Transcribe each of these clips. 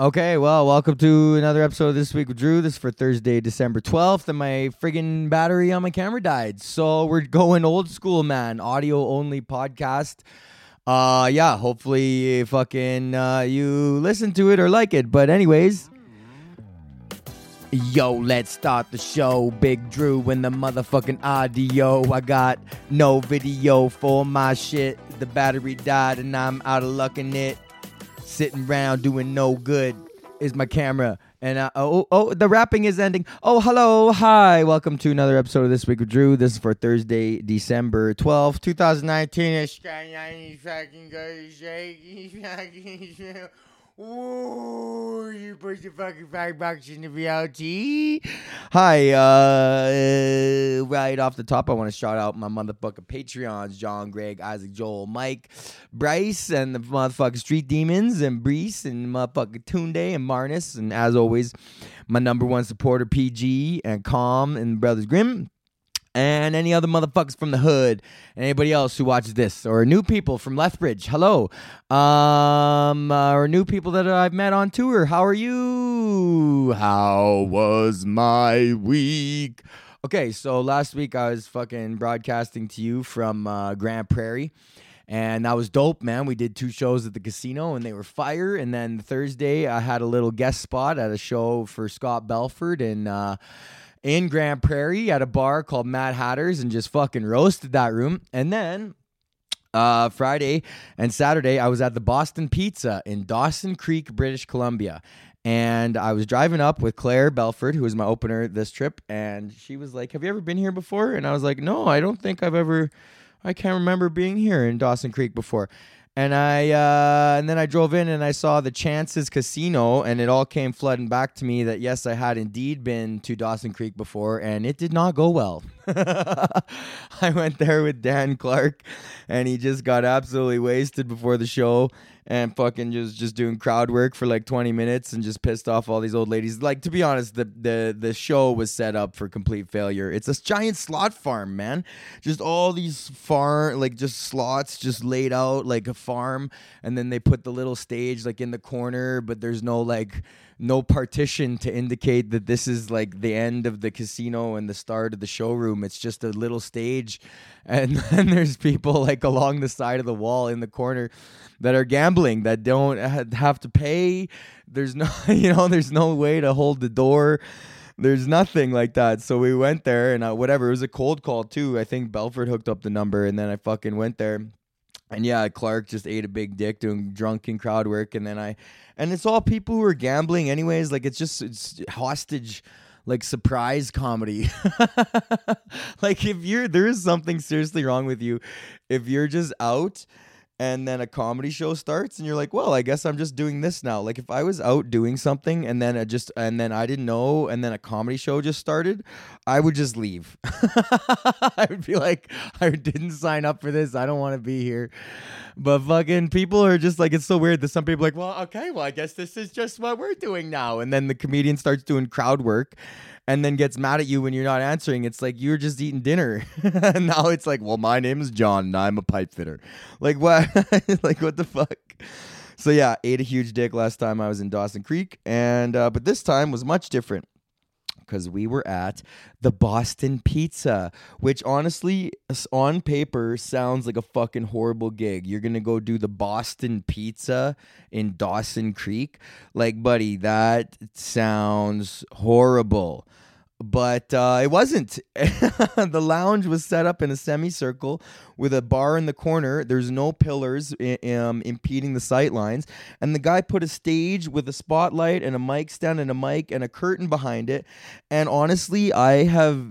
Okay, well, welcome to another episode of This Week with Drew. This is for Thursday, December 12th, and my friggin' battery on my camera died. So we're going old school, man. Audio only podcast. Uh, yeah, hopefully fucking uh, you listen to it or like it. But, anyways, yo, let's start the show. Big Drew and the motherfucking audio. I got no video for my shit. The battery died, and I'm out of luck in it sitting around doing no good is my camera. And uh, oh, oh, the rapping is ending. Oh, hello, hi, welcome to another episode of this week with Drew. This is for Thursday, December twelfth, two thousand nineteen. Ooh, you put the fucking five bucks in the VLT. Hi, uh, right off the top, I want to shout out my motherfucking Patreons John, Greg, Isaac, Joel, Mike, Bryce, and the motherfucking Street Demons, and Brees, and motherfucking Tunde, and Marnus, and as always, my number one supporter, PG, and Calm, and Brothers Grimm and any other motherfuckers from the hood and anybody else who watches this or new people from Lethbridge hello um uh, or new people that I've met on tour how are you how was my week okay so last week I was fucking broadcasting to you from uh, Grande Prairie and that was dope, man. We did two shows at the casino and they were fire. And then Thursday, I had a little guest spot at a show for Scott Belford and uh, in Grande Prairie at a bar called Mad Hatters and just fucking roasted that room. And then uh, Friday and Saturday, I was at the Boston Pizza in Dawson Creek, British Columbia. And I was driving up with Claire Belford, who was my opener this trip. And she was like, Have you ever been here before? And I was like, No, I don't think I've ever, I can't remember being here in Dawson Creek before and I uh, and then I drove in and I saw the Chances Casino, and it all came flooding back to me that yes, I had indeed been to Dawson Creek before, and it did not go well. I went there with Dan Clark, and he just got absolutely wasted before the show and fucking just just doing crowd work for like 20 minutes and just pissed off all these old ladies. Like to be honest, the the the show was set up for complete failure. It's a giant slot farm, man. Just all these farm like just slots just laid out like a farm and then they put the little stage like in the corner, but there's no like no partition to indicate that this is like the end of the casino and the start of the showroom. It's just a little stage, and then there's people like along the side of the wall in the corner that are gambling that don't have to pay. There's no, you know, there's no way to hold the door. There's nothing like that. So we went there and uh, whatever. It was a cold call too. I think Belford hooked up the number, and then I fucking went there and yeah, Clark just ate a big dick doing drunken crowd work, and then I, and it's all people who are gambling anyways. Like it's just it's hostage, like surprise comedy. like if you're there is something seriously wrong with you, if you're just out and then a comedy show starts and you're like well i guess i'm just doing this now. Like if i was out doing something and then I just and then i didn't know and then a comedy show just started i would just leave. I would be like i didn't sign up for this. I don't want to be here. But fucking people are just like it's so weird that some people like well okay well i guess this is just what we're doing now. And then the comedian starts doing crowd work and then gets mad at you when you're not answering. It's like you're just eating dinner. and now it's like, well, my name is John and I'm a pipe fitter. Like what? like what the fuck? So yeah, ate a huge dick last time I was in Dawson Creek, and uh, but this time was much different because we were at the Boston Pizza, which honestly, on paper, sounds like a fucking horrible gig. You're gonna go do the Boston Pizza in Dawson Creek, like, buddy, that sounds horrible but uh, it wasn't. the lounge was set up in a semicircle with a bar in the corner. There's no pillars um, impeding the sight lines. And the guy put a stage with a spotlight and a mic stand and a mic and a curtain behind it. And honestly, I have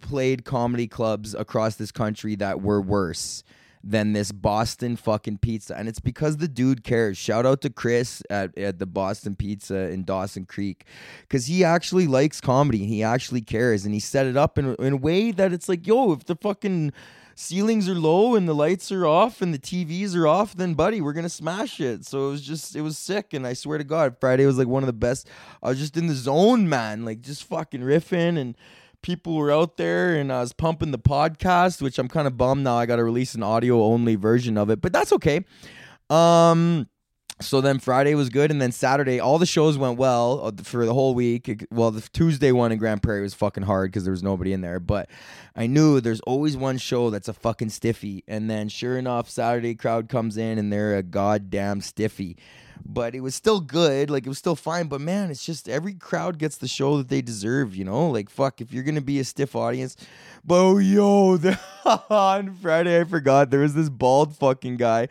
played comedy clubs across this country that were worse than this Boston fucking pizza. And it's because the dude cares. Shout out to Chris at, at the Boston Pizza in Dawson Creek. Because he actually likes comedy and he actually cares. And he set it up in, in a way that it's like, yo, if the fucking ceilings are low and the lights are off and the TVs are off, then buddy, we're gonna smash it. So it was just it was sick, and I swear to God, Friday was like one of the best. I was just in the zone, man, like just fucking riffing and people were out there and I was pumping the podcast, which I'm kind of bummed now. I got to release an audio only version of it, but that's okay. Um, so then Friday was good, and then Saturday all the shows went well uh, for the whole week. Well, the Tuesday one in Grande Prairie was fucking hard because there was nobody in there. But I knew there's always one show that's a fucking stiffy, and then sure enough, Saturday crowd comes in and they're a goddamn stiffy but it was still good. Like it was still fine. But man, it's just every crowd gets the show that they deserve, you know? Like fuck, if you're gonna be a stiff audience. But yo, the, on Friday I forgot there was this bald fucking guy.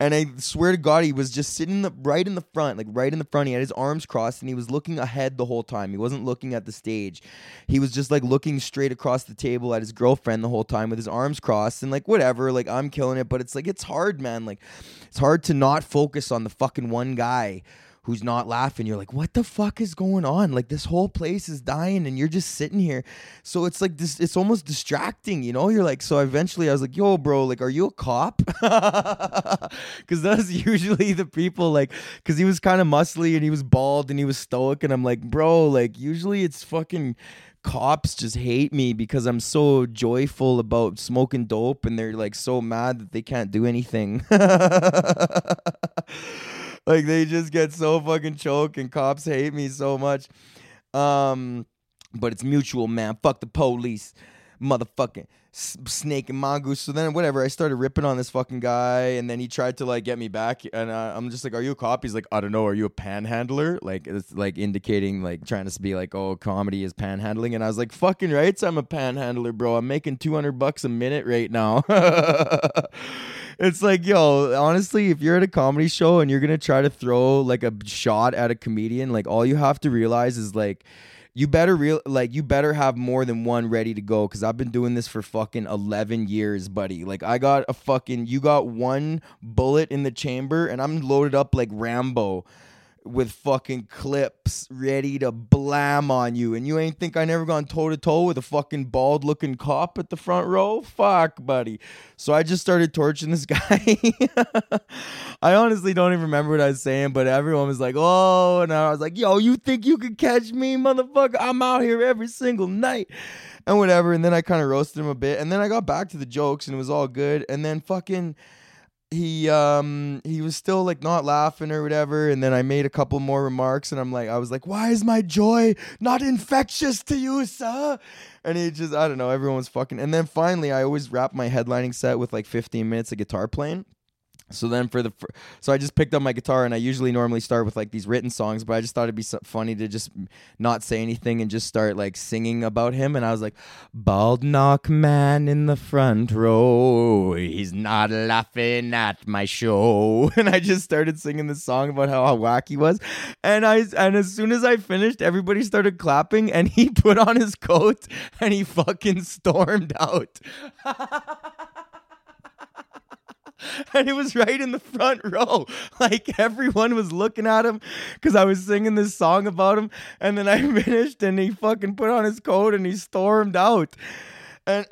And I swear to God, he was just sitting the, right in the front, like right in the front. He had his arms crossed and he was looking ahead the whole time. He wasn't looking at the stage. He was just like looking straight across the table at his girlfriend the whole time with his arms crossed and like whatever. Like I'm killing it, but it's like it's hard, man. Like it's hard to not focus on the fucking one guy who's not laughing. You're like, what the fuck is going on? Like this whole place is dying and you're just sitting here. So it's like this it's almost distracting, you know? You're like, so eventually I was like, yo, bro, like, are you a cop? Cause that's usually the people like cause he was kind of muscly and he was bald and he was stoic. And I'm like, bro, like usually it's fucking cops just hate me because I'm so joyful about smoking dope and they're like so mad that they can't do anything. like they just get so fucking choked and cops hate me so much. Um but it's mutual, man. Fuck the police. Motherfucking snake and mongoose. So then, whatever, I started ripping on this fucking guy, and then he tried to like get me back, and uh, I'm just like, "Are you a cop?" He's like, "I don't know. Are you a panhandler?" Like it's like indicating like trying to be like, "Oh, comedy is panhandling," and I was like, "Fucking right, I'm a panhandler, bro. I'm making 200 bucks a minute right now." it's like, yo, honestly, if you're at a comedy show and you're gonna try to throw like a shot at a comedian, like all you have to realize is like you better real like you better have more than one ready to go because I've been doing this for fucking eleven years, buddy. Like I got a fucking you got one bullet in the chamber and I'm loaded up like Rambo with fucking clips ready to blam on you. And you ain't think I never gone toe to toe with a fucking bald looking cop at the front row? Fuck, buddy. So I just started torching this guy. I honestly don't even remember what I was saying, but everyone was like, oh, and I was like, yo, you think you could catch me, motherfucker? I'm out here every single night. And whatever. And then I kind of roasted him a bit. And then I got back to the jokes and it was all good. And then fucking he um he was still like not laughing or whatever and then i made a couple more remarks and i'm like i was like why is my joy not infectious to you sir? And he just i don't know everyone was fucking and then finally i always wrap my headlining set with like 15 minutes of guitar playing so then for the so I just picked up my guitar and I usually normally start with like these written songs, but I just thought it'd be so funny to just not say anything and just start like singing about him. And I was like, bald knock man in the front row, he's not laughing at my show. And I just started singing this song about how, how wacky was. And I and as soon as I finished, everybody started clapping and he put on his coat and he fucking stormed out. and it was right in the front row. Like everyone was looking at him because I was singing this song about him. And then I finished and he fucking put on his coat and he stormed out. And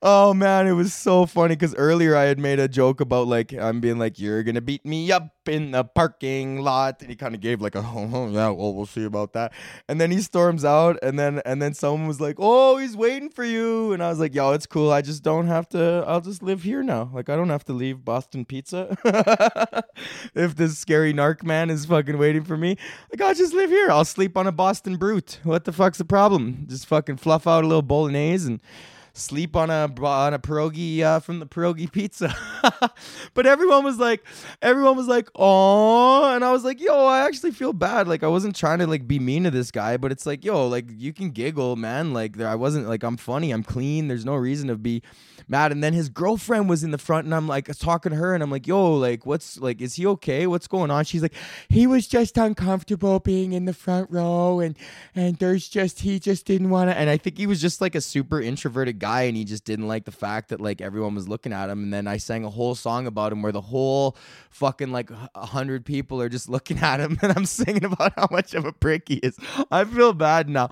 Oh man, it was so funny because earlier I had made a joke about like I'm being like you're gonna beat me up in the parking lot, and he kind of gave like a oh, oh, yeah, well we'll see about that, and then he storms out, and then and then someone was like oh he's waiting for you, and I was like yo it's cool, I just don't have to, I'll just live here now, like I don't have to leave Boston Pizza if this scary narc man is fucking waiting for me, like I'll just live here, I'll sleep on a Boston Brute, what the fuck's the problem? Just fucking fluff out a little bolognese and sleep on a on a pierogi uh, from the pierogi pizza. but everyone was like, everyone was like, oh, and I was like, yo, I actually feel bad. Like I wasn't trying to like be mean to this guy, but it's like, yo, like you can giggle, man. Like I wasn't like I'm funny, I'm clean. There's no reason to be mad. And then his girlfriend was in the front, and I'm like talking to her, and I'm like, yo, like what's like, is he okay? What's going on? She's like, he was just uncomfortable being in the front row, and and there's just he just didn't want to. And I think he was just like a super introverted guy, and he just didn't like the fact that like everyone was looking at him. And then I sang a whole song about him where the whole fucking like a hundred people are just looking at him, and I'm singing about how much of a prick he is. I feel bad now.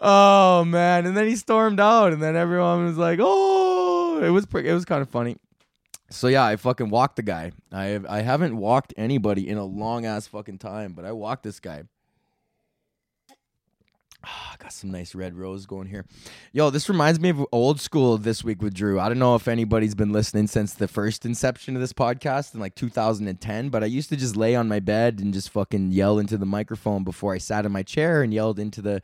Oh man! And then he stormed out, and then everyone was like, "Oh!" It was it was kind of funny. So yeah, I fucking walked the guy. I I haven't walked anybody in a long ass fucking time, but I walked this guy. Ah, got some nice red rose going here. Yo, this reminds me of old school this week with Drew. I don't know if anybody's been listening since the first inception of this podcast in like 2010, but I used to just lay on my bed and just fucking yell into the microphone before I sat in my chair and yelled into the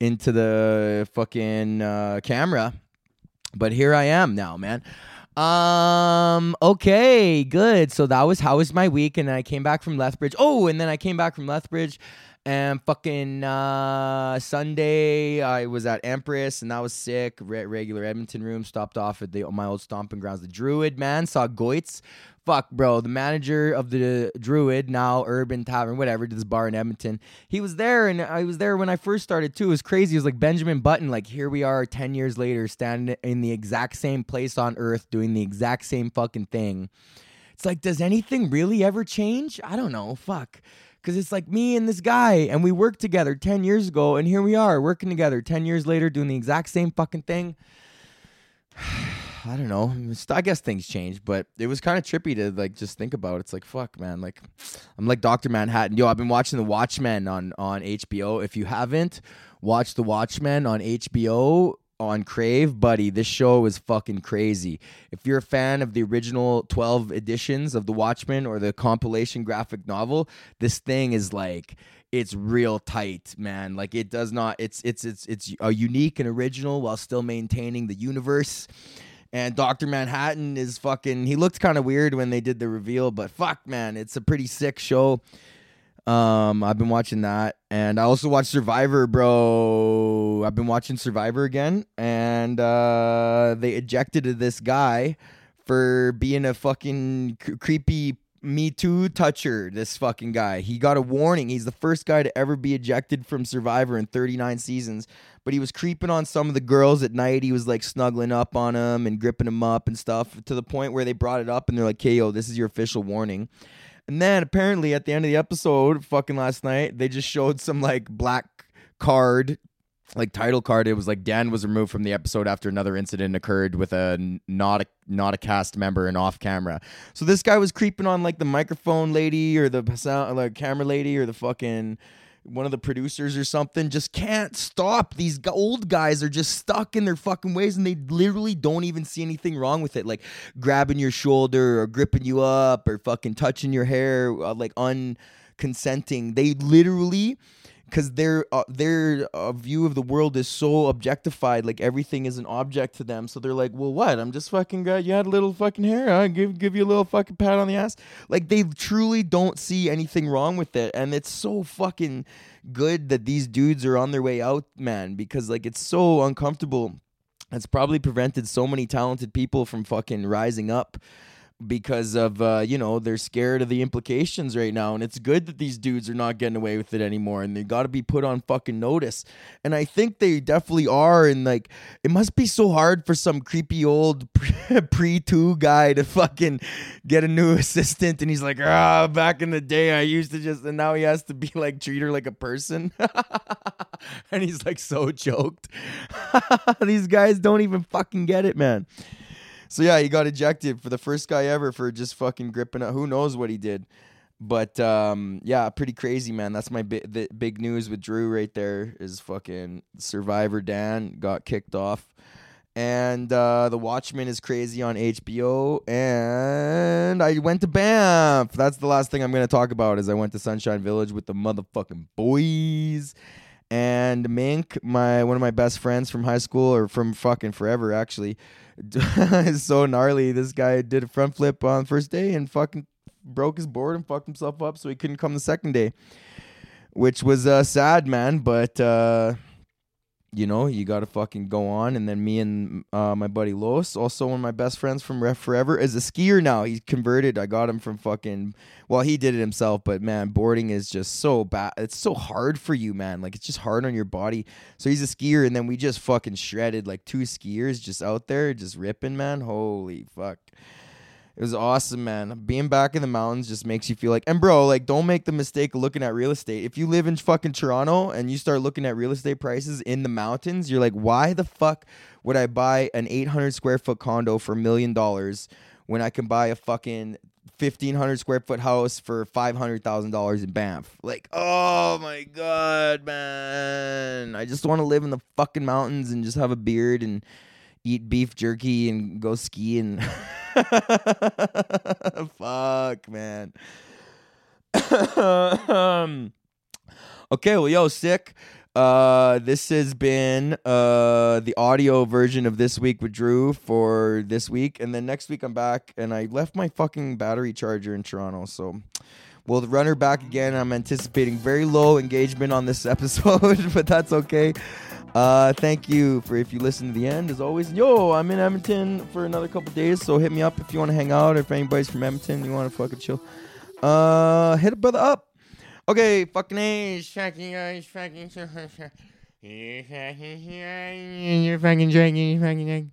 into the fucking uh, camera. But here I am now, man. Um. Okay. Good. So that was how was my week, and then I came back from Lethbridge. Oh, and then I came back from Lethbridge, and fucking uh, Sunday, I was at Empress, and that was sick. Re- regular Edmonton room. Stopped off at the my old stomping grounds. The Druid man saw Goitz. Fuck, bro. The manager of the Druid, now Urban Tavern, whatever, this bar in Edmonton. He was there, and I was there when I first started too. It was crazy. It was like Benjamin Button. Like here we are, ten years later, standing in the exact same place on Earth, doing the exact same fucking thing. It's like, does anything really ever change? I don't know. Fuck. Because it's like me and this guy, and we worked together 10 years ago, and here we are working together 10 years later doing the exact same fucking thing. I don't know. I guess things change, but it was kind of trippy to like just think about. It's like fuck, man. Like I'm like Doctor Manhattan. Yo, I've been watching The Watchmen on on HBO. If you haven't watched The Watchmen on HBO on Crave, buddy, this show is fucking crazy. If you're a fan of the original 12 editions of The Watchmen or the compilation graphic novel, this thing is like it's real tight, man. Like it does not it's it's it's it's a unique and original while still maintaining the universe. And Dr. Manhattan is fucking he looked kind of weird when they did the reveal, but fuck man, it's a pretty sick show. Um, I've been watching that, and I also watched Survivor, bro. I've been watching Survivor again, and uh, they ejected this guy for being a fucking creepy Me Too toucher. This fucking guy, he got a warning. He's the first guy to ever be ejected from Survivor in 39 seasons. But he was creeping on some of the girls at night. He was like snuggling up on them and gripping them up and stuff to the point where they brought it up and they're like, "Hey, yo, this is your official warning." And then apparently at the end of the episode, fucking last night, they just showed some like black card, like title card. It was like Dan was removed from the episode after another incident occurred with a not a not a cast member and off camera. So this guy was creeping on like the microphone lady or the sound like camera lady or the fucking one of the producers or something just can't stop. These old guys are just stuck in their fucking ways and they literally don't even see anything wrong with it. Like grabbing your shoulder or gripping you up or fucking touching your hair, uh, like unconsenting. They literally. Because their uh, their uh, view of the world is so objectified, like everything is an object to them. So they're like, "Well, what? I'm just fucking got you had a little fucking hair. I give give you a little fucking pat on the ass." Like they truly don't see anything wrong with it, and it's so fucking good that these dudes are on their way out, man, because like it's so uncomfortable. It's probably prevented so many talented people from fucking rising up because of uh, you know they're scared of the implications right now. And it's good that these dudes are not getting away with it anymore and they got to be put on fucking notice. And i think they definitely are and like it must be so hard for some creepy old pre-two guy to fucking get a new assistant and he's like ah back in the day i used to just and now he has to be like treat her like a person. And he's like so choked. These guys don't even fucking get it man so yeah, he got ejected for the first guy ever for just fucking gripping up. Who knows what he did? But um, yeah, pretty crazy, man. That's my bi- the big news with Drew right there. Is fucking Survivor Dan got kicked off, and uh, the Watchmen is crazy on HBO. And I went to Banff. That's the last thing I'm gonna talk about. Is I went to Sunshine Village with the motherfucking boys. And Mink, my one of my best friends from high school or from fucking forever, actually, is so gnarly. This guy did a front flip on first day and fucking broke his board and fucked himself up, so he couldn't come the second day, which was uh, sad, man. But uh, you know, you got to fucking go on. And then me and uh, my buddy Los, also one of my best friends from Ref Forever, is a skier now. He's converted. I got him from fucking. Well, he did it himself, but man, boarding is just so bad. It's so hard for you, man. Like it's just hard on your body. So he's a skier, and then we just fucking shredded like two skiers just out there, just ripping, man. Holy fuck. It was awesome, man. Being back in the mountains just makes you feel like, and bro, like, don't make the mistake of looking at real estate. If you live in fucking Toronto and you start looking at real estate prices in the mountains, you're like, why the fuck would I buy an 800 square foot condo for a million dollars when I can buy a fucking fifteen hundred square foot house for five hundred thousand dollars in Banff. Like, oh my god, man! I just want to live in the fucking mountains and just have a beard and eat beef jerky and go skiing. Fuck, man. um, okay, well, yo, sick. Uh, this has been uh the audio version of this week with Drew for this week, and then next week I'm back, and I left my fucking battery charger in Toronto, so we'll run her back again. I'm anticipating very low engagement on this episode, but that's okay. Uh, thank you for if you listen to the end as always. Yo, I'm in Edmonton for another couple days, so hit me up if you want to hang out. If anybody's from Edmonton, you want to fucking chill. Uh, hit a brother up. Okay, fucking A, fucking A, fucking, you're fucking, fucking, you're fucking,